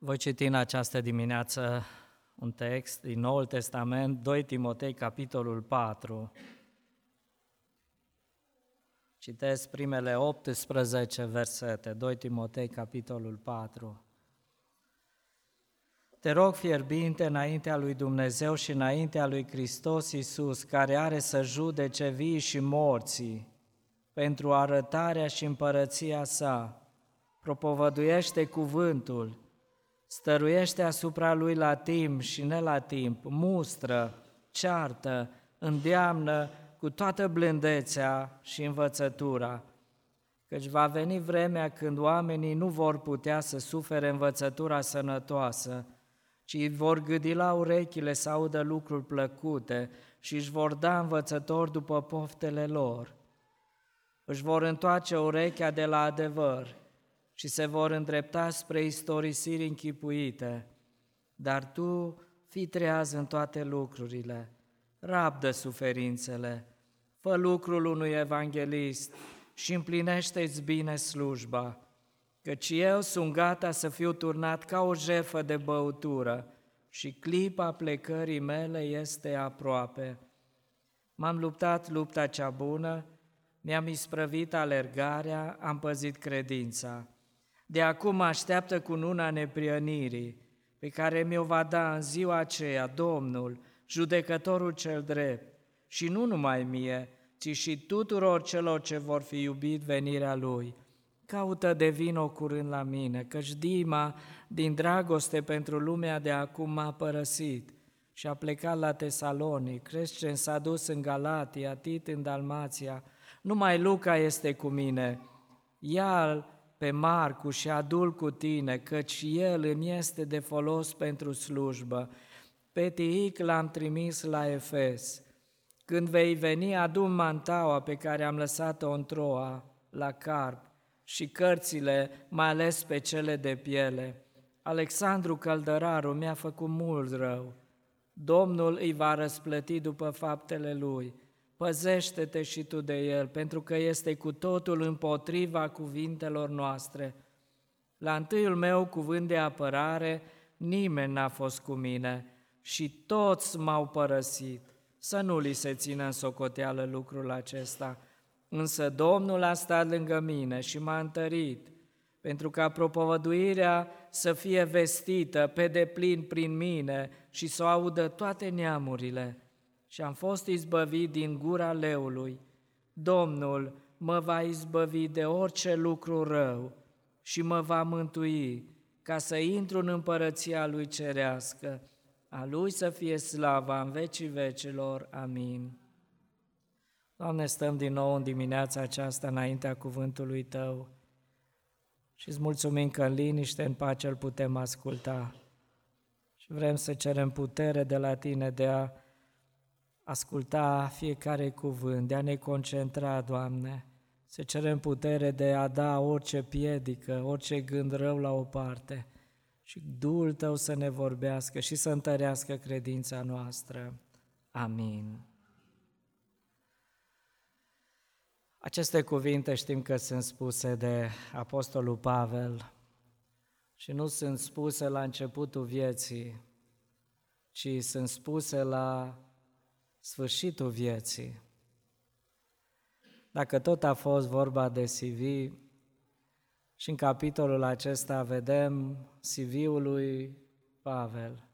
Voi citi în această dimineață un text din Noul Testament, 2 Timotei, capitolul 4. Citesc primele 18 versete, 2 Timotei, capitolul 4. Te rog fierbinte înaintea lui Dumnezeu și înaintea lui Hristos Iisus, care are să judece vii și morții, pentru arătarea și împărăția sa, propovăduiește cuvântul, stăruiește asupra lui la timp și ne la timp, mustră, ceartă, îndeamnă cu toată blândețea și învățătura, căci va veni vremea când oamenii nu vor putea să sufere învățătura sănătoasă, ci vor gâdi la urechile să audă lucruri plăcute și își vor da învățători după poftele lor. Își vor întoarce urechea de la adevăr și se vor îndrepta spre istorisiri închipuite, dar tu fii treaz în toate lucrurile, rabdă suferințele, fă lucrul unui evanghelist și împlinește-ți bine slujba, căci eu sunt gata să fiu turnat ca o jerfă de băutură și clipa plecării mele este aproape. M-am luptat lupta cea bună, mi-am isprăvit alergarea, am păzit credința. De acum așteaptă cu nuna neprionirii, pe care mi-o va da în ziua aceea Domnul, judecătorul cel drept, și nu numai mie, ci și tuturor celor ce vor fi iubit venirea Lui. Caută de vino curând la mine, căci Dima, din dragoste pentru lumea de acum, m-a părăsit și a plecat la Tesalonic, Crescen s-a dus în Galatia, Tit în Dalmația, numai Luca este cu mine. ia pe Marcu și adul cu tine, căci el îmi este de folos pentru slujbă. Pe Tihic l-am trimis la Efes. Când vei veni, adu mantaua pe care am lăsat-o în Troa, la Carp, și cărțile, mai ales pe cele de piele. Alexandru Căldăraru mi-a făcut mult rău. Domnul îi va răsplăti după faptele lui păzește-te și tu de el, pentru că este cu totul împotriva cuvintelor noastre. La întâiul meu cuvânt de apărare, nimeni n-a fost cu mine și toți m-au părăsit. Să nu li se țină în socoteală lucrul acesta. Însă Domnul a stat lângă mine și m-a întărit, pentru ca propovăduirea să fie vestită pe deplin prin mine și să o audă toate neamurile și am fost izbăvit din gura leului. Domnul mă va izbăvi de orice lucru rău și mă va mântui ca să intru în împărăția lui cerească. A lui să fie slava în vecii vecilor. Amin. Doamne, stăm din nou în dimineața aceasta înaintea cuvântului Tău și îți mulțumim că în liniște, în pace îl putem asculta. Și vrem să cerem putere de la Tine de a asculta fiecare cuvânt, de a ne concentra, Doamne, să cerem putere de a da orice piedică, orice gând rău la o parte și Duhul Tău să ne vorbească și să întărească credința noastră. Amin. Aceste cuvinte știm că sunt spuse de Apostolul Pavel și nu sunt spuse la începutul vieții, ci sunt spuse la sfârșitul vieții. Dacă tot a fost vorba de CV, și în capitolul acesta vedem CV-ul lui Pavel.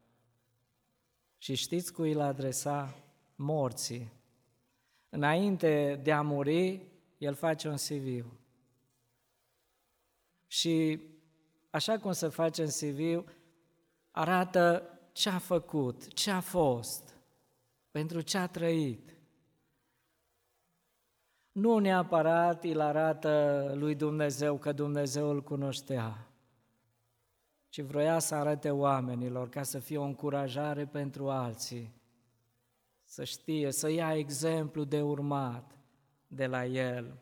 Și știți cui îl adresa? Morții. Înainte de a muri, el face un CV. Și așa cum se face în CV, arată ce a făcut, ce a fost pentru ce a trăit. Nu neapărat îl arată lui Dumnezeu că Dumnezeu îl cunoștea, ci vroia să arate oamenilor ca să fie o încurajare pentru alții, să știe, să ia exemplu de urmat de la el.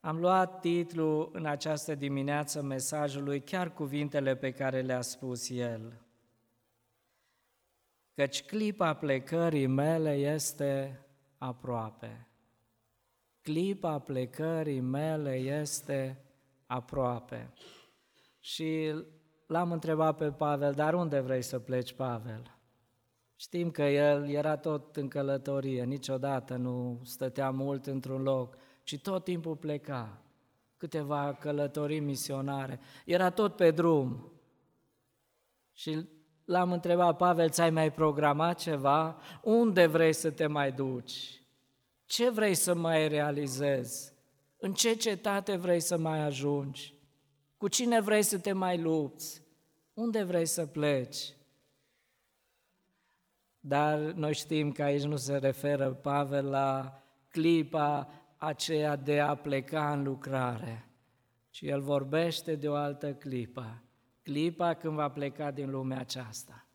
Am luat titlul în această dimineață mesajului, chiar cuvintele pe care le-a spus el – căci clipa plecării mele este aproape. Clipa plecării mele este aproape. Și l-am întrebat pe Pavel, dar unde vrei să pleci, Pavel? Știm că el era tot în călătorie, niciodată nu stătea mult într-un loc, ci tot timpul pleca. Câteva călătorii misionare. Era tot pe drum. Și l-am întrebat, Pavel, ți-ai mai programat ceva? Unde vrei să te mai duci? Ce vrei să mai realizezi? În ce cetate vrei să mai ajungi? Cu cine vrei să te mai lupți? Unde vrei să pleci? Dar noi știm că aici nu se referă Pavel la clipa aceea de a pleca în lucrare, ci el vorbește de o altă clipă, clipa când va pleca din lumea aceasta.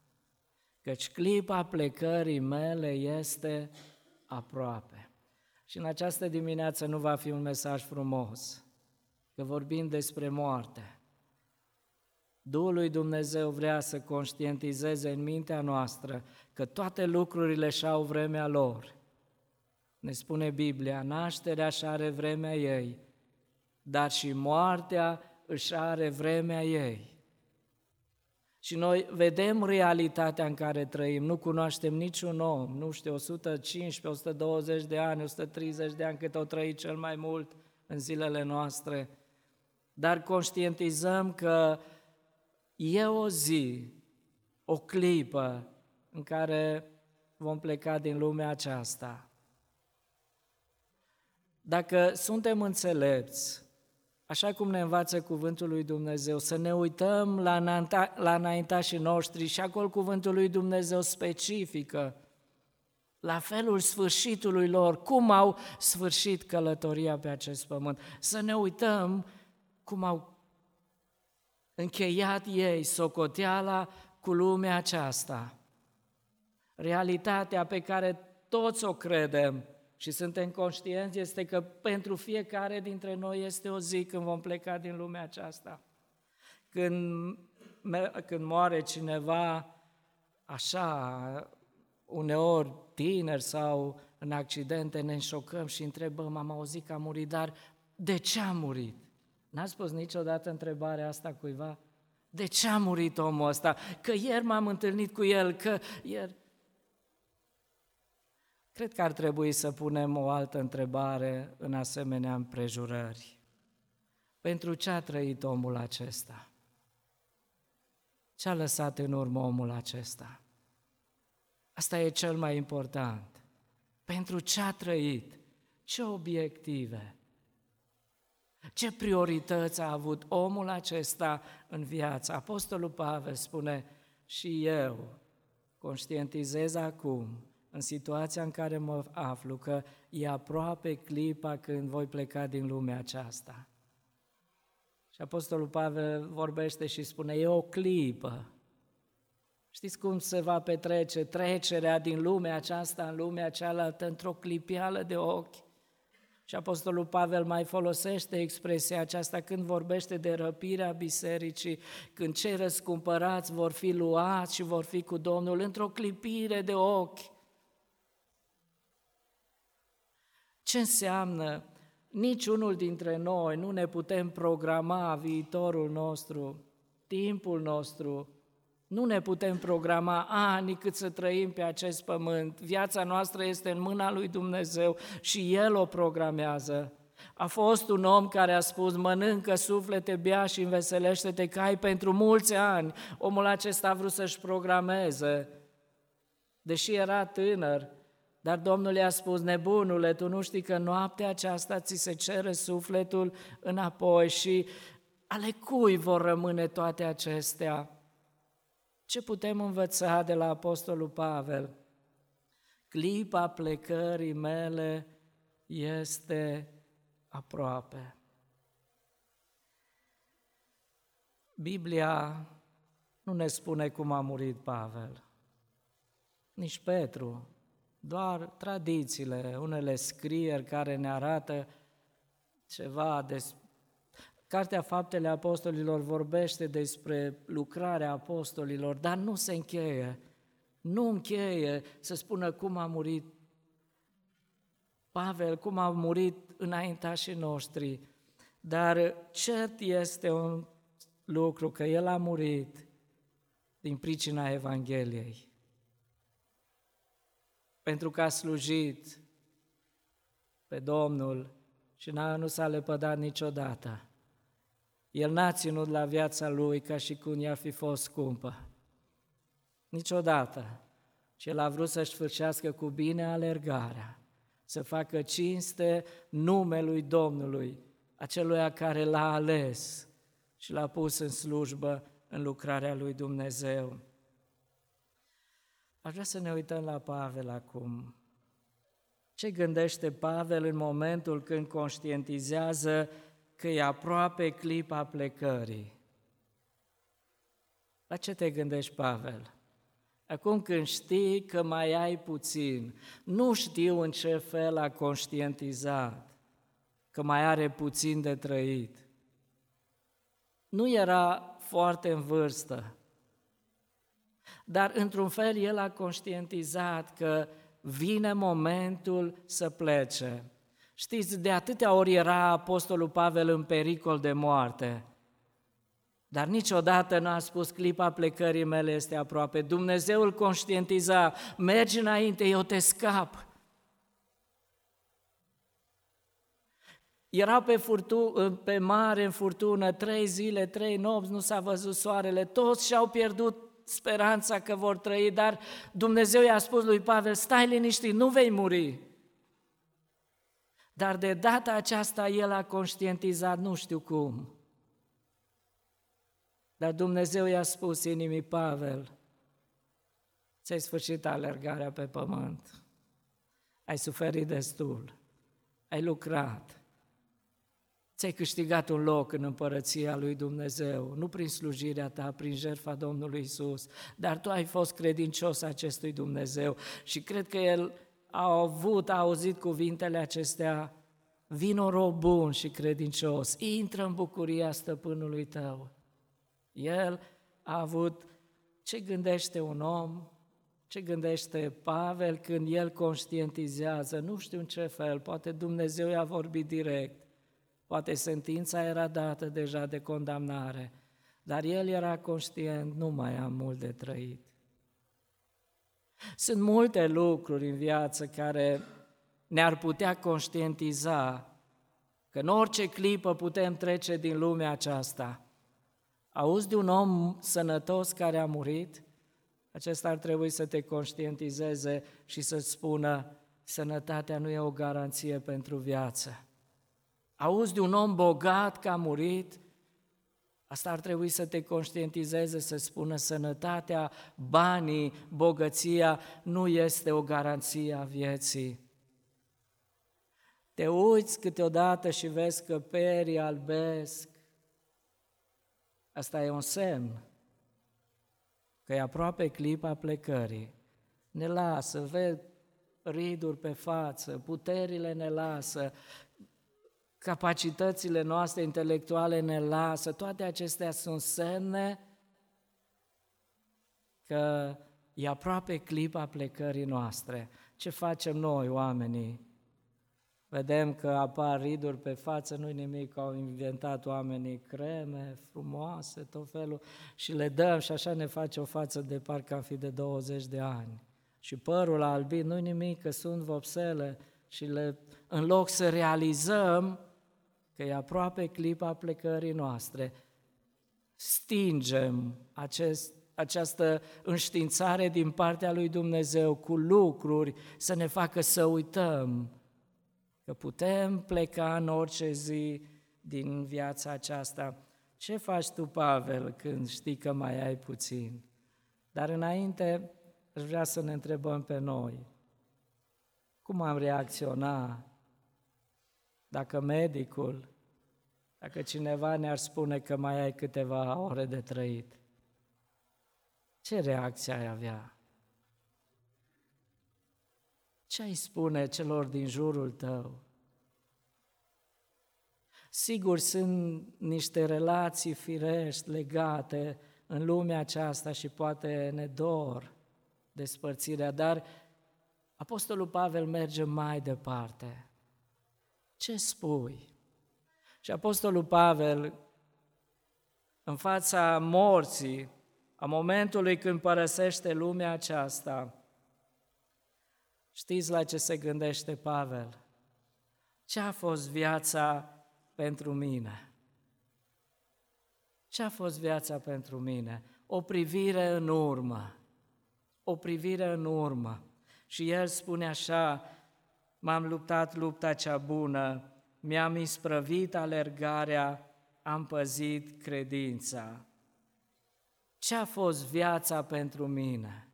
Căci clipa plecării mele este aproape. Și în această dimineață nu va fi un mesaj frumos, că vorbim despre moarte. Duhul lui Dumnezeu vrea să conștientizeze în mintea noastră că toate lucrurile și-au vremea lor. Ne spune Biblia, nașterea și are vremea ei, dar și moartea își are vremea ei. Și noi vedem realitatea în care trăim, nu cunoaștem niciun om, nu știu, 115, 120 de ani, 130 de ani cât au trăit cel mai mult în zilele noastre, dar conștientizăm că e o zi, o clipă în care vom pleca din lumea aceasta. Dacă suntem înțelepți, așa cum ne învață cuvântul lui Dumnezeu, să ne uităm la, înainta, la înaintașii noștri și acolo cuvântul lui Dumnezeu specifică la felul sfârșitului lor, cum au sfârșit călătoria pe acest pământ. Să ne uităm cum au încheiat ei socoteala cu lumea aceasta. Realitatea pe care toți o credem și suntem conștienți este că pentru fiecare dintre noi este o zi când vom pleca din lumea aceasta. Când, când moare cineva așa, uneori tineri sau în accidente, ne înșocăm și întrebăm, am auzit că a murit, dar de ce a murit? N-ați spus niciodată întrebarea asta cuiva? De ce a murit omul ăsta? Că ieri m-am întâlnit cu el, că ieri... Cred că ar trebui să punem o altă întrebare în asemenea împrejurări. Pentru ce a trăit omul acesta? Ce a lăsat în urmă omul acesta? Asta e cel mai important. Pentru ce a trăit? Ce obiective? Ce priorități a avut omul acesta în viață? Apostolul Pavel spune, și eu conștientizez acum, în situația în care mă aflu, că e aproape clipa când voi pleca din lumea aceasta. Și Apostolul Pavel vorbește și spune, e o clipă. Știți cum se va petrece trecerea din lumea aceasta în lumea cealaltă într-o clipială de ochi? Și Apostolul Pavel mai folosește expresia aceasta când vorbește de răpirea bisericii, când cei răscumpărați vor fi luați și vor fi cu Domnul într-o clipire de ochi. Ce înseamnă? Niciunul dintre noi nu ne putem programa viitorul nostru, timpul nostru, nu ne putem programa ani cât să trăim pe acest pământ. Viața noastră este în mâna lui Dumnezeu și El o programează. A fost un om care a spus, mănâncă suflete, bea și înveselește-te că ai pentru mulți ani. Omul acesta a vrut să-și programeze, deși era tânăr, dar Domnul i-a spus, nebunule, tu nu știi că noaptea aceasta ți se cere sufletul înapoi și ale cui vor rămâne toate acestea? Ce putem învăța de la Apostolul Pavel? Clipa plecării mele este aproape. Biblia nu ne spune cum a murit Pavel, nici Petru, doar tradițiile, unele scrieri care ne arată ceva despre Cartea Faptele Apostolilor vorbește despre lucrarea apostolilor, dar nu se încheie. Nu încheie să spună cum a murit Pavel, cum a murit înaintașii noștri. Dar cert este un lucru, că El a murit din pricina Evangheliei. Pentru că a slujit pe Domnul și nu s-a lepădat niciodată. El n-a ținut la viața lui ca și cum i-ar fi fost scumpă. Niciodată. Și el a vrut să-și sfârșească cu bine alergarea, să facă cinste numelui Domnului, acelui care l-a ales și l-a pus în slujbă în lucrarea lui Dumnezeu. Aș vrea să ne uităm la Pavel acum. Ce gândește Pavel în momentul când conștientizează că e aproape clipa plecării? La ce te gândești, Pavel? Acum când știi că mai ai puțin, nu știu în ce fel a conștientizat că mai are puțin de trăit. Nu era foarte în vârstă, dar într-un fel el a conștientizat că vine momentul să plece. Știți, de atâtea ori era Apostolul Pavel în pericol de moarte, dar niciodată n-a spus clipa plecării mele este aproape. Dumnezeu îl conștientiza, mergi înainte, eu te scap. Era pe, furtu, pe mare în furtună, trei zile, trei nopți, nu s-a văzut soarele, toți și-au pierdut speranța că vor trăi, dar Dumnezeu i-a spus lui Pavel, stai liniștit, nu vei muri. Dar de data aceasta el a conștientizat, nu știu cum. Dar Dumnezeu i-a spus inimii Pavel, ți-ai sfârșit alergarea pe pământ, ai suferit destul, ai lucrat, Ți-ai câștigat un loc în împărăția lui Dumnezeu, nu prin slujirea ta, prin jertfa Domnului Isus, dar tu ai fost credincios acestui Dumnezeu și cred că El a avut, a auzit cuvintele acestea, vino rob bun și credincios, intră în bucuria stăpânului tău. El a avut ce gândește un om, ce gândește Pavel când el conștientizează, nu știu în ce fel, poate Dumnezeu i-a vorbit direct, Poate sentința era dată deja de condamnare, dar el era conștient, nu mai am mult de trăit. Sunt multe lucruri în viață care ne-ar putea conștientiza că în orice clipă putem trece din lumea aceasta. Auzi de un om sănătos care a murit? Acesta ar trebui să te conștientizeze și să-ți spună, sănătatea nu e o garanție pentru viață. Auzi de un om bogat că a murit, asta ar trebui să te conștientizeze, să spună sănătatea, banii, bogăția nu este o garanție a vieții. Te uiți câteodată și vezi că perii albesc. Asta e un semn că e aproape clipa plecării. Ne lasă, vezi riduri pe față, puterile ne lasă, capacitățile noastre intelectuale ne lasă, toate acestea sunt semne că e aproape clipa plecării noastre. Ce facem noi, oamenii? Vedem că apar riduri pe față, nu-i nimic, au inventat oamenii creme frumoase, tot felul, și le dăm și așa ne face o față de parcă am fi de 20 de ani. Și părul albit, nu-i nimic, că sunt vopsele și le, în loc să realizăm că e aproape clipa plecării noastre, stingem acest, această înștiințare din partea lui Dumnezeu cu lucruri să ne facă să uităm că putem pleca în orice zi din viața aceasta. Ce faci tu, Pavel, când știi că mai ai puțin? Dar înainte, aș vrea să ne întrebăm pe noi. Cum am reacționa dacă medicul dacă cineva ne-ar spune că mai ai câteva ore de trăit, ce reacție ai avea? Ce ai spune celor din jurul tău? Sigur, sunt niște relații firești legate în lumea aceasta și poate ne dor despărțirea, dar Apostolul Pavel merge mai departe. Ce spui? Și Apostolul Pavel în fața morții, a momentului când părăsește lumea aceasta, știți la ce se gândește Pavel? Ce a fost viața pentru mine? Ce a fost viața pentru mine? O privire în urmă. O privire în urmă. Și el spune așa, m-am luptat lupta cea bună, mi-am isprăvit alergarea, am păzit credința. Ce a fost viața pentru mine?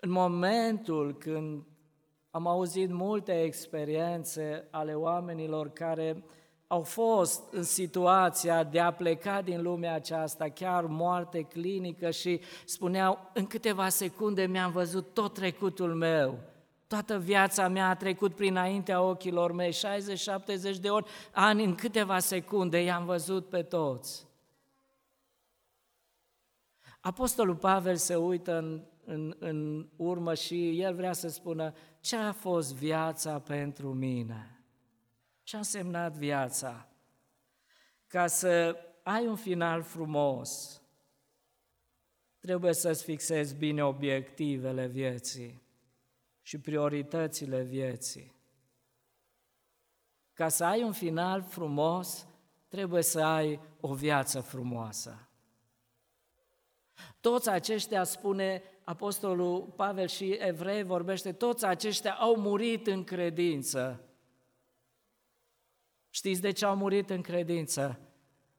În momentul când am auzit multe experiențe ale oamenilor care au fost în situația de a pleca din lumea aceasta, chiar moarte clinică și spuneau, în câteva secunde mi-am văzut tot trecutul meu, toată viața mea a trecut prinaintea ochilor mei, 60-70 de ori, ani, în câteva secunde i-am văzut pe toți. Apostolul Pavel se uită în, în, în urmă și el vrea să spună ce a fost viața pentru mine. Ce a însemnat viața? Ca să ai un final frumos, trebuie să-ți fixezi bine obiectivele vieții și prioritățile vieții. Ca să ai un final frumos, trebuie să ai o viață frumoasă. Toți aceștia, spune Apostolul Pavel și Evrei, vorbește, toți aceștia au murit în credință. Știți de ce au murit în credință?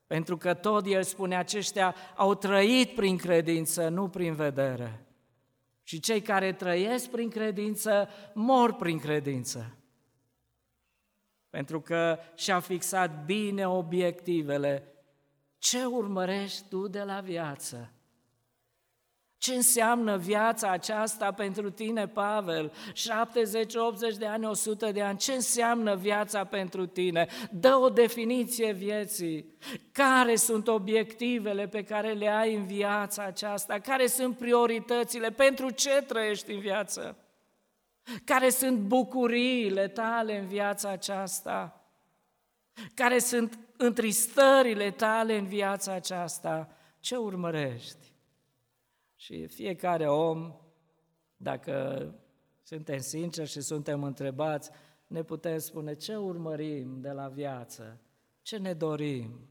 Pentru că tot el spune, aceștia au trăit prin credință, nu prin vedere. Și cei care trăiesc prin credință, mor prin credință. Pentru că și-a fixat bine obiectivele. Ce urmărești tu de la viață? Ce înseamnă viața aceasta pentru tine, Pavel? 70, 80 de ani, 100 de ani. Ce înseamnă viața pentru tine? Dă o definiție vieții. Care sunt obiectivele pe care le ai în viața aceasta? Care sunt prioritățile? Pentru ce trăiești în viață? Care sunt bucuriile tale în viața aceasta? Care sunt întristările tale în viața aceasta? Ce urmărești? Și fiecare om, dacă suntem sinceri și suntem întrebați, ne putem spune ce urmărim de la viață, ce ne dorim,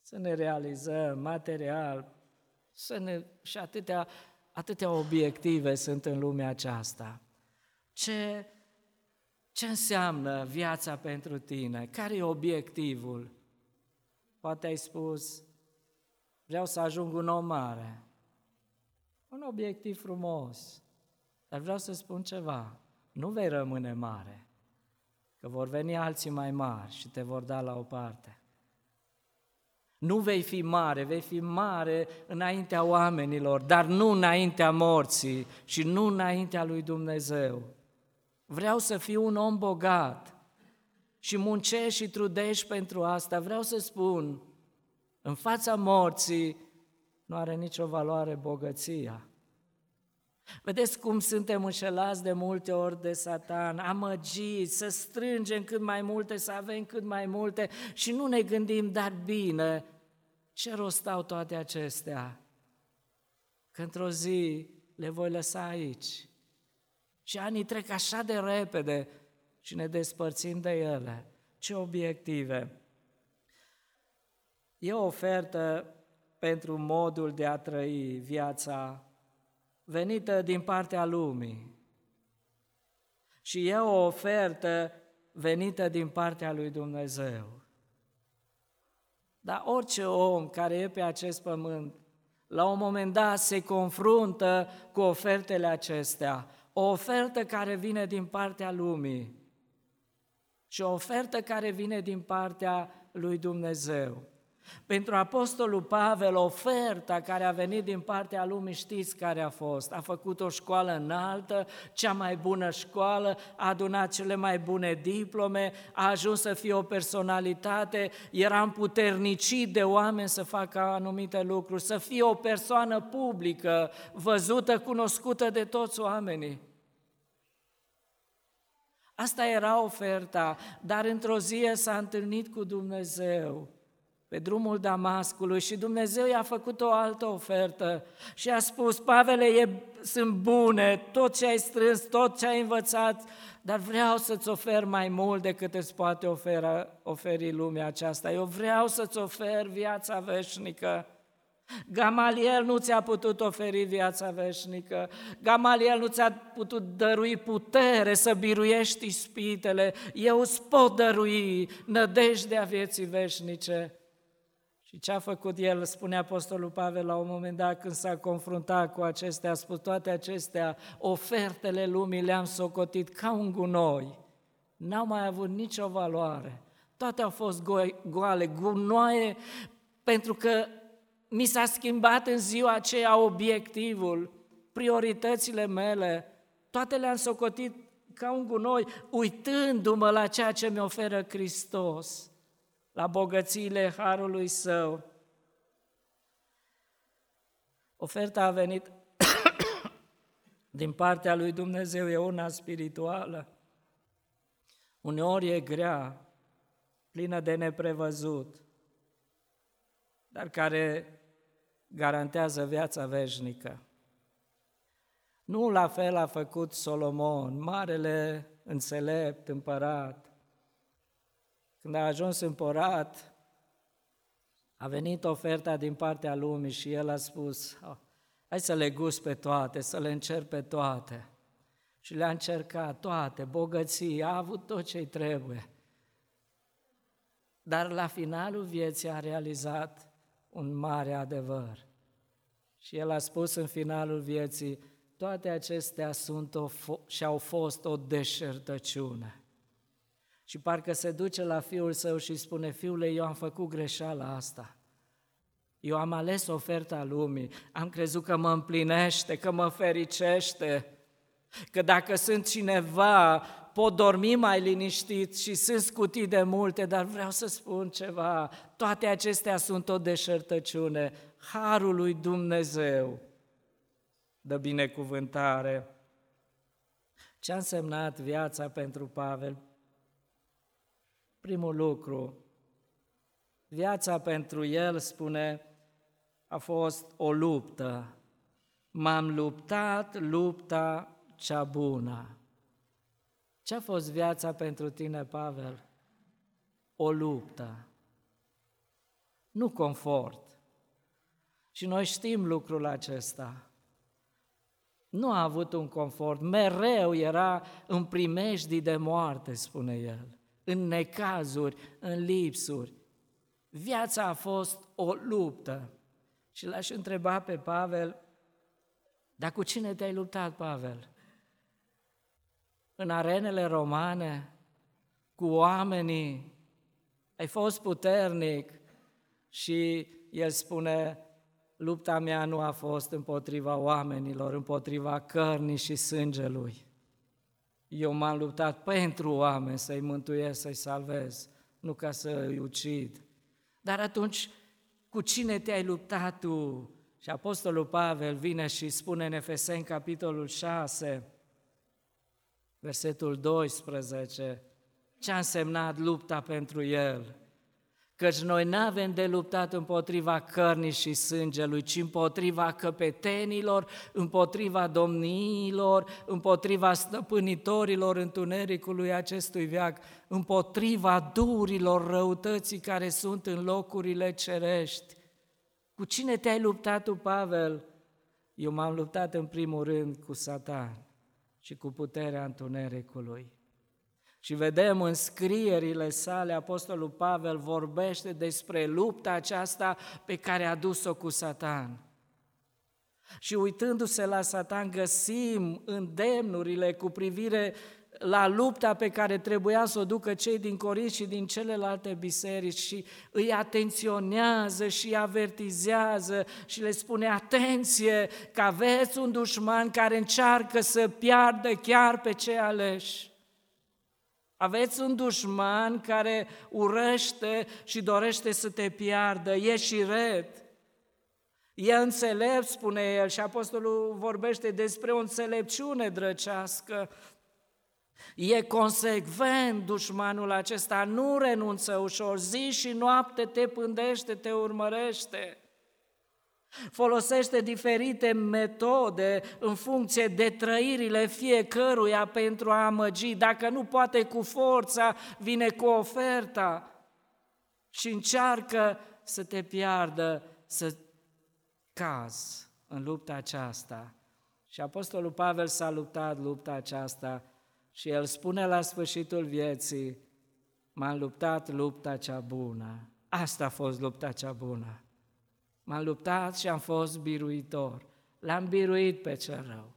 să ne realizăm material, să ne, și atâtea, atâtea obiective sunt în lumea aceasta. Ce, ce înseamnă viața pentru tine? Care e obiectivul? Poate ai spus, vreau să ajung un om mare. Un obiectiv frumos. Dar vreau să spun ceva. Nu vei rămâne mare, că vor veni alții mai mari și te vor da la o parte. Nu vei fi mare, vei fi mare înaintea oamenilor, dar nu înaintea morții și nu înaintea lui Dumnezeu. Vreau să fiu un om bogat și muncești și trudești pentru asta. Vreau să spun, în fața morții, nu are nicio valoare bogăția. Vedeți cum suntem înșelați de multe ori de satan, amăgiți, să strângem cât mai multe, să avem cât mai multe și nu ne gândim, dar bine, ce rost au toate acestea? Că într-o zi le voi lăsa aici. Și anii trec așa de repede și ne despărțim de ele. Ce obiective? E o ofertă pentru modul de a trăi viața venită din partea lumii. Și e o ofertă venită din partea lui Dumnezeu. Dar orice om care e pe acest pământ, la un moment dat se confruntă cu ofertele acestea. O ofertă care vine din partea lumii și o ofertă care vine din partea lui Dumnezeu. Pentru Apostolul Pavel, oferta care a venit din partea lumii, știți care a fost? A făcut o școală înaltă, cea mai bună școală, a adunat cele mai bune diplome, a ajuns să fie o personalitate, era împuternicit de oameni să facă anumite lucruri, să fie o persoană publică, văzută, cunoscută de toți oamenii. Asta era oferta, dar într-o zi s-a întâlnit cu Dumnezeu pe drumul Damascului și Dumnezeu i-a făcut o altă ofertă și a spus, Pavele, e, sunt bune, tot ce ai strâns, tot ce ai învățat, dar vreau să-ți ofer mai mult decât îți poate ofera, oferi lumea aceasta. Eu vreau să-ți ofer viața veșnică. Gamaliel nu ți-a putut oferi viața veșnică, Gamaliel nu ți-a putut dărui putere să biruiești ispitele, eu îți pot dărui nădejdea vieții veșnice. Și ce a făcut el, spune Apostolul Pavel la un moment dat când s-a confruntat cu acestea, a spus toate acestea, ofertele lumii le-am socotit ca un gunoi, n-au mai avut nicio valoare, toate au fost goale, gunoaie, pentru că mi s-a schimbat în ziua aceea obiectivul, prioritățile mele, toate le-am socotit ca un gunoi, uitându-mă la ceea ce mi oferă Hristos la bogățiile Harului Său. Oferta a venit din partea lui Dumnezeu, e una spirituală. Uneori e grea, plină de neprevăzut, dar care garantează viața veșnică. Nu la fel a făcut Solomon, marele înțelept, împărat, când a ajuns împărat, a venit oferta din partea lumii și el a spus, oh, hai să le gust pe toate, să le încerc pe toate. Și le-a încercat toate, bogății, a avut tot ce-i trebuie. Dar la finalul vieții a realizat un mare adevăr. Și el a spus în finalul vieții, toate acestea sunt o și au fost o deșertăciune. Și parcă se duce la fiul său și spune, fiule, eu am făcut greșeala asta. Eu am ales oferta lumii, am crezut că mă împlinește, că mă fericește, că dacă sunt cineva, pot dormi mai liniștit și sunt scutit de multe, dar vreau să spun ceva, toate acestea sunt o deșertăciune. Harul lui Dumnezeu dă binecuvântare. Ce a însemnat viața pentru Pavel? Primul lucru, viața pentru el, spune, a fost o luptă. M-am luptat lupta cea bună. Ce a fost viața pentru tine, Pavel? O luptă. Nu confort. Și noi știm lucrul acesta. Nu a avut un confort, mereu era în primejdii de moarte, spune el în necazuri, în lipsuri. Viața a fost o luptă. Și l-aș întreba pe Pavel, dar cu cine te-ai luptat, Pavel? În arenele romane, cu oamenii, ai fost puternic și el spune, lupta mea nu a fost împotriva oamenilor, împotriva cărnii și sângelui, eu m-am luptat pentru oameni să-i mântuiesc, să-i salvez, nu ca să îi ucid. Dar atunci, cu cine te-ai luptat tu? Și Apostolul Pavel vine și spune în Efeseni, capitolul 6, versetul 12, ce a însemnat lupta pentru el căci noi nu avem de luptat împotriva cărnii și sângelui, ci împotriva căpetenilor, împotriva domniilor, împotriva stăpânitorilor întunericului acestui veac, împotriva durilor răutății care sunt în locurile cerești. Cu cine te-ai luptat tu, Pavel? Eu m-am luptat în primul rând cu Satan și cu puterea întunericului. Și vedem în scrierile sale, Apostolul Pavel vorbește despre lupta aceasta pe care a dus-o cu Satan. Și uitându-se la Satan, găsim îndemnurile cu privire la lupta pe care trebuia să o ducă cei din Corint și din celelalte biserici și îi atenționează și îi avertizează și le spune atenție că aveți un dușman care încearcă să piardă chiar pe cei aleși. Aveți un dușman care urăște și dorește să te piardă, e și red. E înțelept, spune el, și apostolul vorbește despre o înțelepciune drăcească. E consecvent dușmanul acesta, nu renunță ușor, zi și noapte te pândește, te urmărește. Folosește diferite metode în funcție de trăirile fiecăruia pentru a amăgi. Dacă nu poate cu forța, vine cu oferta și încearcă să te piardă, să caz în lupta aceasta. Și Apostolul Pavel s-a luptat lupta aceasta și el spune la sfârșitul vieții, m-am luptat lupta cea bună. Asta a fost lupta cea bună. M-am luptat și am fost biruitor. L-am biruit pe cel rău.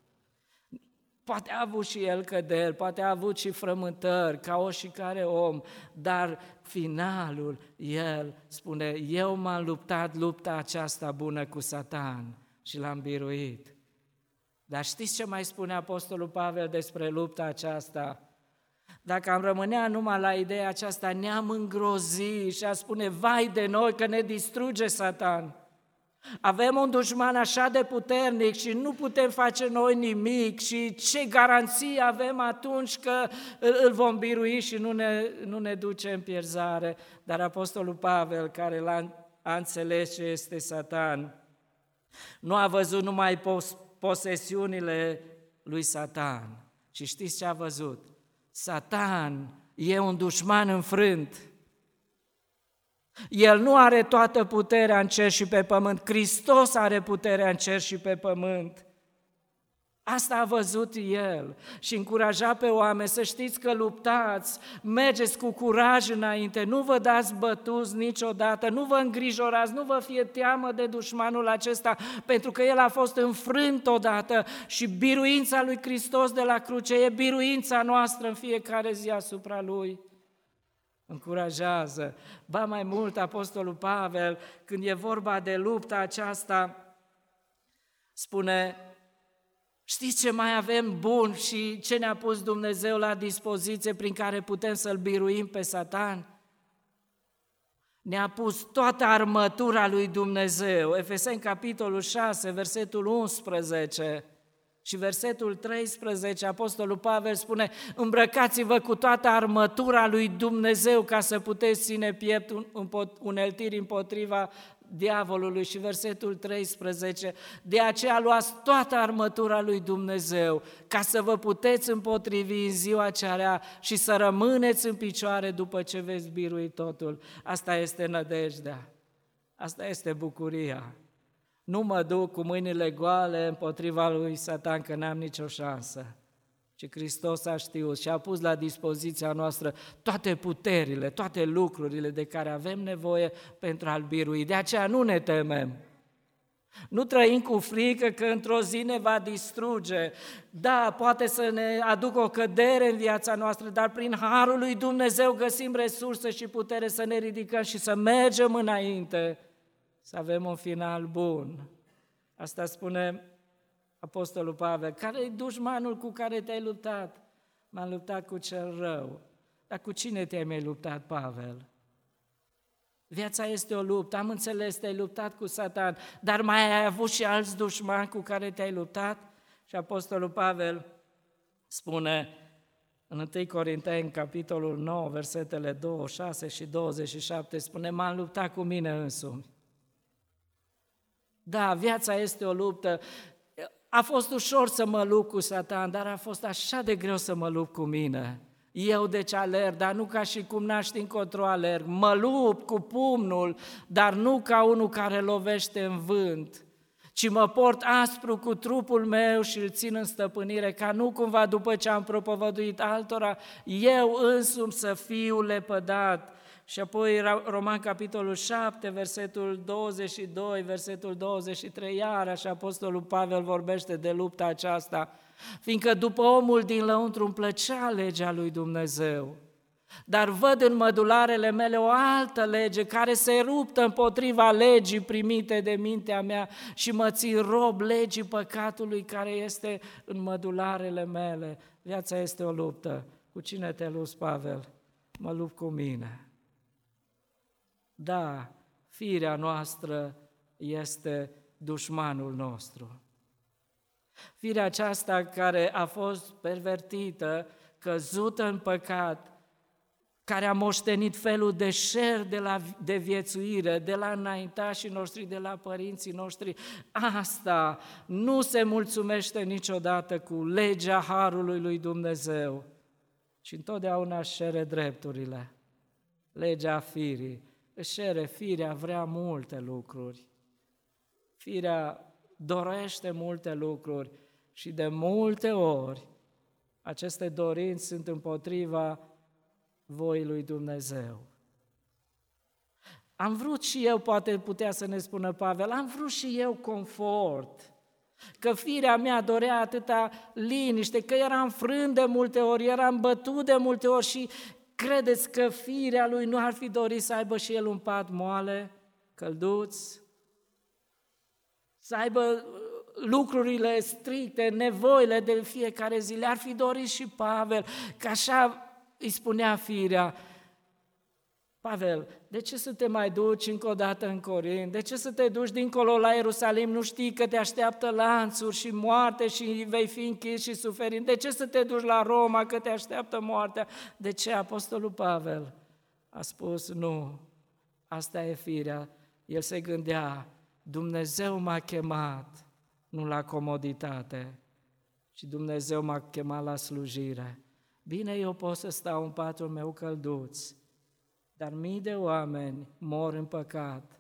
Poate a avut și el căderi, poate a avut și frământări, ca o și care om, dar finalul, el spune, eu m-am luptat lupta aceasta bună cu Satan și l-am biruit. Dar știți ce mai spune Apostolul Pavel despre lupta aceasta? Dacă am rămânea numai la ideea aceasta, ne-am îngrozit și a spune, vai de noi că ne distruge Satan. Avem un dușman așa de puternic și nu putem face noi nimic și ce garanție avem atunci că îl vom birui și nu ne, nu ne duce în pierzare. Dar Apostolul Pavel, care l-a a înțeles ce este Satan, nu a văzut numai pos- posesiunile lui Satan, ci știți ce a văzut? Satan e un dușman înfrânt el nu are toată puterea în cer și pe pământ, Hristos are puterea în cer și pe pământ. Asta a văzut el și încuraja pe oameni. Să știți că luptați, mergeți cu curaj înainte, nu vă dați bătuți niciodată, nu vă îngrijorați, nu vă fie teamă de dușmanul acesta, pentru că el a fost înfrânt odată și biruința lui Hristos de la cruce e biruința noastră în fiecare zi asupra lui încurajează. Ba mai mult, Apostolul Pavel, când e vorba de lupta aceasta, spune, știți ce mai avem bun și ce ne-a pus Dumnezeu la dispoziție prin care putem să-L biruim pe Satan? Ne-a pus toată armătura lui Dumnezeu. Efeseni, capitolul 6, versetul 11. Și versetul 13, Apostolul Pavel spune, îmbrăcați-vă cu toată armătura lui Dumnezeu ca să puteți ține piept uneltiri împotriva diavolului și versetul 13, de aceea luați toată armătura lui Dumnezeu ca să vă puteți împotrivi în ziua cearea și să rămâneți în picioare după ce veți birui totul. Asta este nădejdea, asta este bucuria. Nu mă duc cu mâinile goale împotriva lui Satan, că n-am nicio șansă. Ci Hristos a știut și a pus la dispoziția noastră toate puterile, toate lucrurile de care avem nevoie pentru a-L birui. De aceea nu ne temem. Nu trăim cu frică că într-o zi ne va distruge. Da, poate să ne aducă o cădere în viața noastră, dar prin Harul lui Dumnezeu găsim resurse și putere să ne ridicăm și să mergem înainte să avem un final bun. Asta spune Apostolul Pavel. Care e dușmanul cu care te-ai luptat? M-am luptat cu cel rău. Dar cu cine te-ai mai luptat, Pavel? Viața este o luptă, am înțeles, te-ai luptat cu Satan, dar mai ai avut și alți dușmani cu care te-ai luptat? Și Apostolul Pavel spune în 1 Corinteni, capitolul 9, versetele 26 și 27, spune, m-am luptat cu mine însumi. Da, viața este o luptă. A fost ușor să mă lupt cu Satan, dar a fost așa de greu să mă lupt cu mine. Eu deci alerg, dar nu ca și cum n-aș încotro alerg. Mă lupt cu pumnul, dar nu ca unul care lovește în vânt, ci mă port aspru cu trupul meu și îl țin în stăpânire, ca nu cumva după ce am propovăduit altora, eu însumi să fiu lepădat și apoi Roman capitolul 7, versetul 22, versetul 23, iarăși Apostolul Pavel vorbește de lupta aceasta, fiindcă după omul din lăuntru îmi plăcea legea lui Dumnezeu, dar văd în mădularele mele o altă lege care se ruptă împotriva legii primite de mintea mea și mă țin rob legii păcatului care este în mădularele mele. Viața este o luptă. Cu cine te lupți, Pavel? Mă lupt cu mine. Da, firea noastră este dușmanul nostru. Firea aceasta care a fost pervertită, căzută în păcat, care a moștenit felul de șer de, la, de viețuire, de la înaintașii noștri, de la părinții noștri, asta nu se mulțumește niciodată cu legea Harului lui Dumnezeu, ci întotdeauna își cere drepturile. Legea firii își cere, firea vrea multe lucruri. Firea dorește multe lucruri și de multe ori aceste dorinți sunt împotriva voii lui Dumnezeu. Am vrut și eu, poate putea să ne spună Pavel, am vrut și eu confort, că firea mea dorea atâta liniște, că eram frânt de multe ori, eram bătut de multe ori și credeți că firea lui nu ar fi dorit să aibă și el un pat moale, călduț, să aibă lucrurile stricte, nevoile de fiecare zi, le-ar fi dorit și Pavel, că așa îi spunea firea, Pavel, de ce să te mai duci încă o dată în Corint? De ce să te duci dincolo la Ierusalim? Nu știi că te așteaptă lanțuri și moarte și vei fi închis și suferind? De ce să te duci la Roma că te așteaptă moartea? De ce Apostolul Pavel a spus nu, asta e firea. El se gândea, Dumnezeu m-a chemat, nu la comoditate, ci Dumnezeu m-a chemat la slujire. Bine, eu pot să stau în patul meu călduț, dar mii de oameni mor în păcat.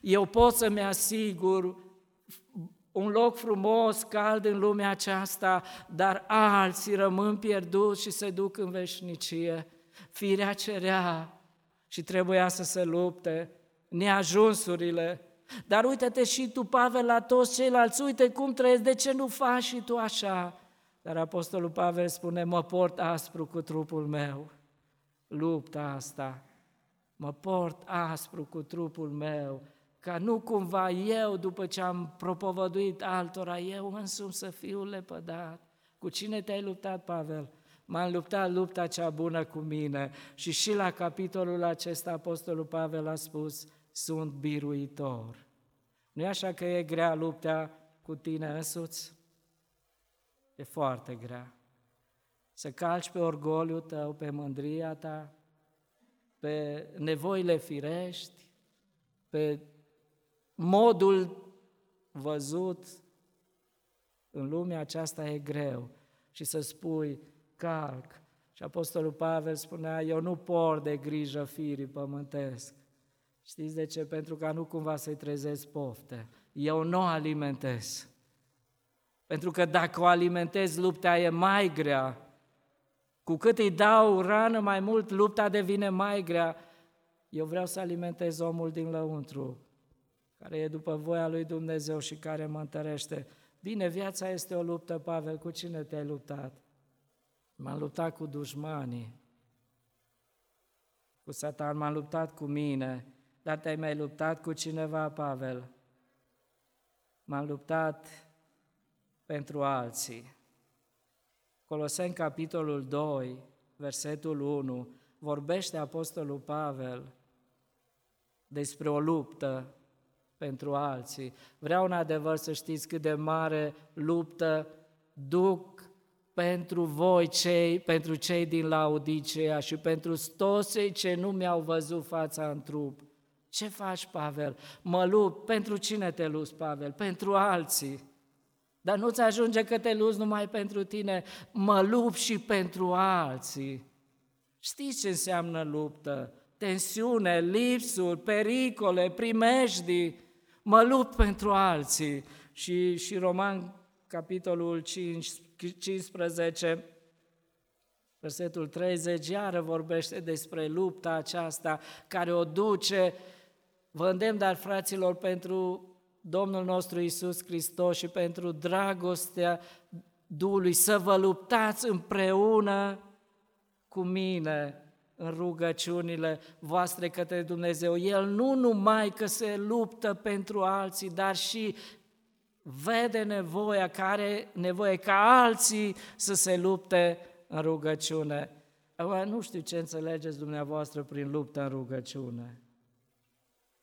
Eu pot să-mi asigur un loc frumos, cald în lumea aceasta, dar alții rămân pierduți și se duc în veșnicie. Firea cerea și trebuia să se lupte neajunsurile. Dar uite-te și tu, Pavel, la toți ceilalți, uite cum trăiesc, de ce nu faci și tu așa? Dar Apostolul Pavel spune, mă port aspru cu trupul meu, lupta asta, mă port aspru cu trupul meu, ca nu cumva eu, după ce am propovăduit altora, eu însumi să fiu lepădat. Cu cine te-ai luptat, Pavel? M-am luptat lupta cea bună cu mine și și la capitolul acesta Apostolul Pavel a spus, sunt biruitor. Nu e așa că e grea lupta cu tine însuți? E foarte grea. Să calci pe orgoliul tău, pe mândria ta, pe nevoile firești, pe modul văzut în lumea aceasta e greu. Și să spui, calc. Și Apostolul Pavel spunea, eu nu por de grijă firii pământesc. Știți de ce? Pentru ca nu cumva să-i trezesc pofte. Eu nu o alimentez. Pentru că dacă o alimentez, lupta e mai grea. Cu cât îi dau rană mai mult, lupta devine mai grea. Eu vreau să alimentez omul din lăuntru, care e după voia lui Dumnezeu și care mă întărește. Bine, viața este o luptă, Pavel, cu cine te-ai luptat? M-am luptat cu dușmanii, cu satan, m-am luptat cu mine, dar te-ai mai luptat cu cineva, Pavel? M-am luptat pentru alții. Coloseni, capitolul 2, versetul 1, vorbește Apostolul Pavel despre o luptă pentru alții. Vreau în adevăr să știți cât de mare luptă duc pentru voi, cei, pentru cei din Laodicea și pentru toți cei ce nu mi-au văzut fața în trup. Ce faci, Pavel? Mă lupt. Pentru cine te lupți, Pavel? Pentru alții. Dar nu-ți ajunge că te lupți numai pentru tine, mă lupt și pentru alții. Știți ce înseamnă luptă? Tensiune, lipsuri, pericole, primejdii. Mă lupt pentru alții. Și, și Roman, capitolul 5, 15, versetul 30, iară vorbește despre lupta aceasta care o duce Vă îndemn, dar, fraților, pentru Domnul nostru Isus Hristos și pentru dragostea Duhului, să vă luptați împreună cu mine în rugăciunile voastre către Dumnezeu. El nu numai că se luptă pentru alții, dar și vede nevoia, care nevoie ca alții să se lupte în rugăciune. Acum, nu știu ce înțelegeți dumneavoastră prin luptă în rugăciune.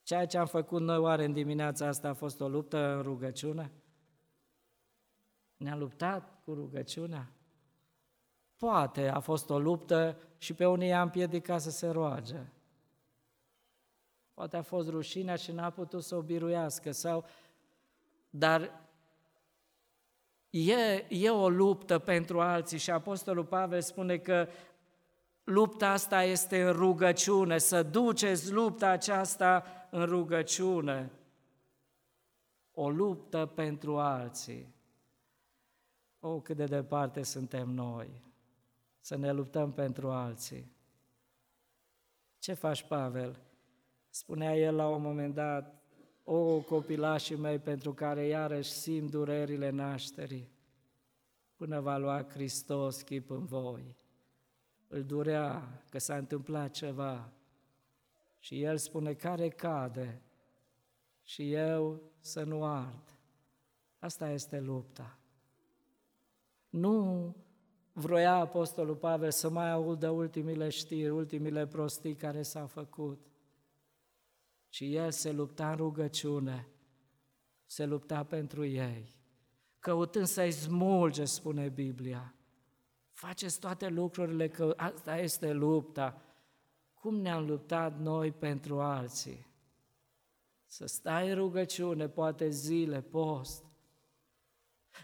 Ceea ce am făcut noi oare în dimineața asta a fost o luptă în rugăciune? Ne-am luptat cu rugăciunea? Poate a fost o luptă și pe unii i-a împiedicat să se roage. Poate a fost rușinea și n-a putut să o biruiască. Sau... Dar e, e o luptă pentru alții și Apostolul Pavel spune că lupta asta este în rugăciune, să duceți lupta aceasta în rugăciune. O luptă pentru alții. O, cât de departe suntem noi să ne luptăm pentru alții. Ce faci, Pavel? Spunea el la un moment dat, o, copilașii mei pentru care iarăși simt durerile nașterii, până va lua Hristos chip în voi. Îl durea că s-a întâmplat ceva și el spune, care cade și eu să nu ard. Asta este lupta. Nu vroia Apostolul Pavel să mai audă ultimile știri, ultimile prostii care s-au făcut. Și el se lupta în rugăciune, se lupta pentru ei, căutând să-i smulge, spune Biblia. Faceți toate lucrurile, că asta este lupta. Cum ne-am luptat noi pentru alții? Să stai în rugăciune, poate zile, post,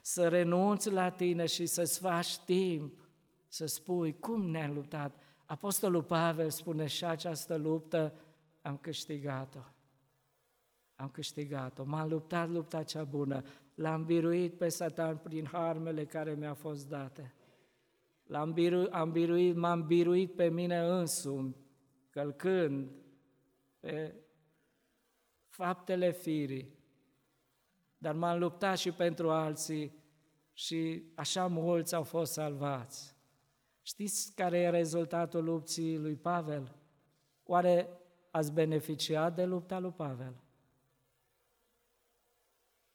să renunți la tine și să-ți faci timp, să spui cum ne-am luptat. Apostolul Pavel spune și această luptă am câștigat-o. Am câștigat-o, m-am luptat lupta cea bună, l-am biruit pe Satan prin harmele care mi-au fost date. L-am biru, am biruit, m-am biruit pe mine însumi, călcând pe faptele firii, dar m-am luptat și pentru alții și așa mulți au fost salvați. Știți care e rezultatul lupții lui Pavel? Oare ați beneficiat de lupta lui Pavel?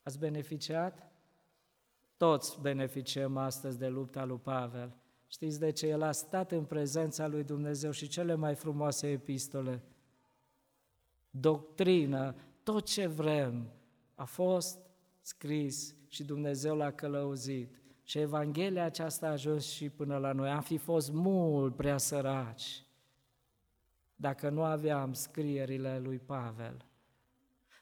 Ați beneficiat? Toți beneficiem astăzi de lupta lui Pavel. Știți de ce? El a stat în prezența lui Dumnezeu și cele mai frumoase epistole, doctrină, tot ce vrem, a fost scris și Dumnezeu l-a călăuzit. Și Evanghelia aceasta a ajuns și până la noi. Am fi fost mult prea săraci dacă nu aveam scrierile lui Pavel,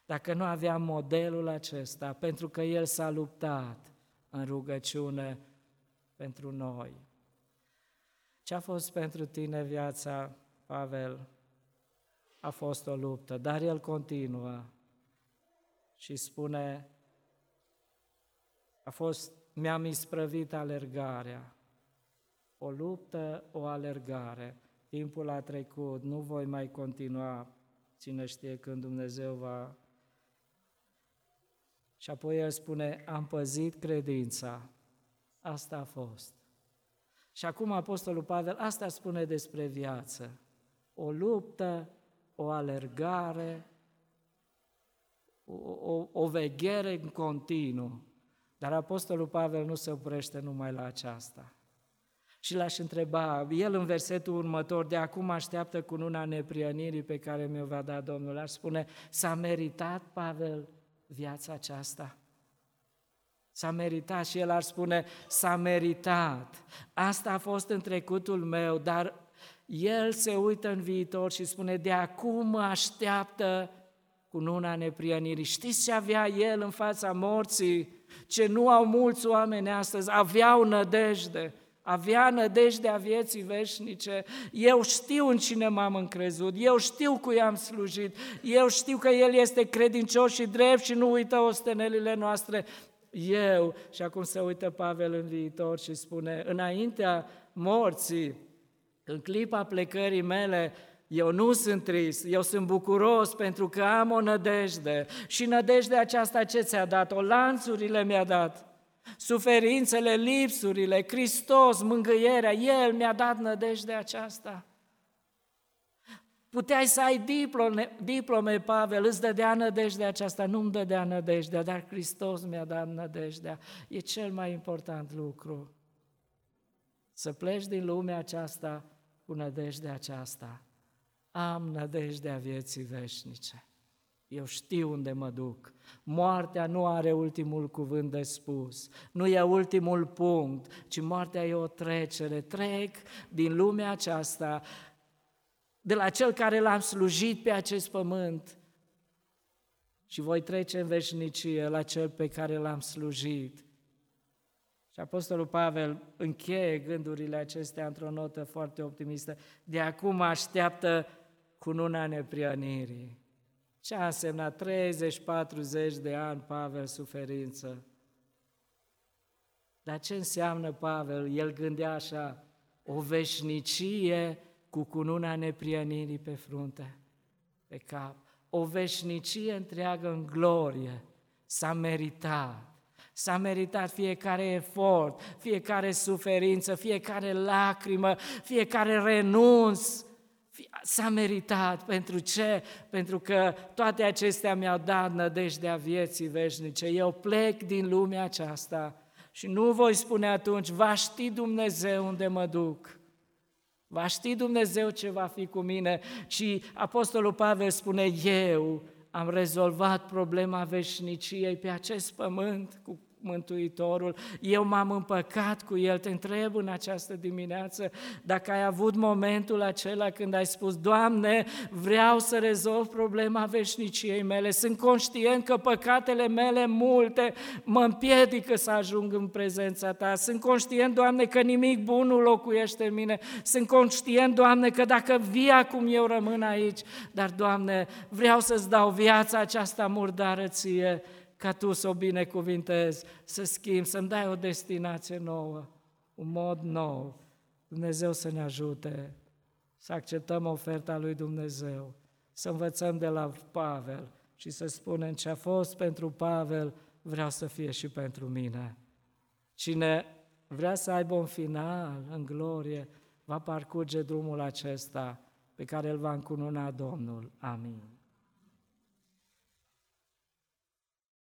dacă nu aveam modelul acesta, pentru că el s-a luptat în rugăciune pentru noi. Ce a fost pentru tine viața, Pavel? A fost o luptă, dar el continuă și spune, a fost, mi-am isprăvit alergarea. O luptă, o alergare. Timpul a trecut, nu voi mai continua, cine știe când Dumnezeu va... Și apoi el spune, am păzit credința. Asta a fost. Și acum Apostolul Pavel asta spune despre viață. O luptă, o alergare, o, o, o veghere în continuu. Dar Apostolul Pavel nu se oprește numai la aceasta. Și l-aș întreba, el în versetul următor, de acum așteaptă cu una neprionirii pe care mi-o va da Domnul. Aș spune, s-a meritat, Pavel, viața aceasta? S-a meritat și el ar spune, s-a meritat. Asta a fost în trecutul meu, dar el se uită în viitor și spune, de acum mă așteaptă cu una neprionirii. Știți ce avea el în fața morții? ce nu au mulți oameni astăzi, aveau nădejde, avea nădejdea vieții veșnice. Eu știu în cine m-am încrezut, eu știu cui am slujit, eu știu că El este credincios și drept și nu uită ostenelile noastre. Eu, și acum se uită Pavel în viitor și spune, înaintea morții, în clipa plecării mele, eu nu sunt trist, eu sunt bucuros pentru că am o nădejde. Și nădejdea aceasta ce ți-a dat? O lanțurile mi-a dat. Suferințele, lipsurile, Hristos, mângâierea, El mi-a dat nădejdea aceasta. Puteai să ai diplome, diplome, Pavel, îți dădea nădejdea aceasta, nu-mi dădea nădejdea, dar Hristos mi-a dat nădejdea. E cel mai important lucru. Să pleci din lumea aceasta cu nădejdea aceasta am nădejdea vieții veșnice. Eu știu unde mă duc. Moartea nu are ultimul cuvânt de spus, nu e ultimul punct, ci moartea e o trecere. Trec din lumea aceasta, de la cel care l-am slujit pe acest pământ și voi trece în veșnicie la cel pe care l-am slujit. Și Apostolul Pavel încheie gândurile acestea într-o notă foarte optimistă. De acum așteaptă cununa neprianirii. Ce a însemnat 30-40 de ani Pavel suferință? Dar ce înseamnă Pavel? El gândea așa, o veșnicie cu cununa neprienirii pe frunte, pe cap. O veșnicie întreagă în glorie. S-a meritat. S-a meritat fiecare efort, fiecare suferință, fiecare lacrimă, fiecare renunț. S-a meritat. Pentru ce? Pentru că toate acestea mi-au dat nădejdea vieții veșnice. Eu plec din lumea aceasta și nu voi spune atunci, va ști Dumnezeu unde mă duc. Va ști Dumnezeu ce va fi cu mine. Și Apostolul Pavel spune, eu am rezolvat problema veșniciei pe acest pământ cu Mântuitorul, eu m-am împăcat cu El. Te întreb în această dimineață dacă ai avut momentul acela când ai spus, Doamne, vreau să rezolv problema veșniciei mele, sunt conștient că păcatele mele multe mă împiedică să ajung în prezența Ta, sunt conștient, Doamne, că nimic bun nu locuiește în mine, sunt conștient, Doamne, că dacă vii acum eu rămân aici, dar, Doamne, vreau să-ți dau viața aceasta murdară ție, ca Tu să o binecuvintezi, să schimbi, să-mi dai o destinație nouă, un mod nou. Dumnezeu să ne ajute să acceptăm oferta lui Dumnezeu, să învățăm de la Pavel și să spunem ce a fost pentru Pavel, vreau să fie și pentru mine. Cine vrea să aibă un final în glorie, va parcurge drumul acesta pe care îl va încununa Domnul. Amin.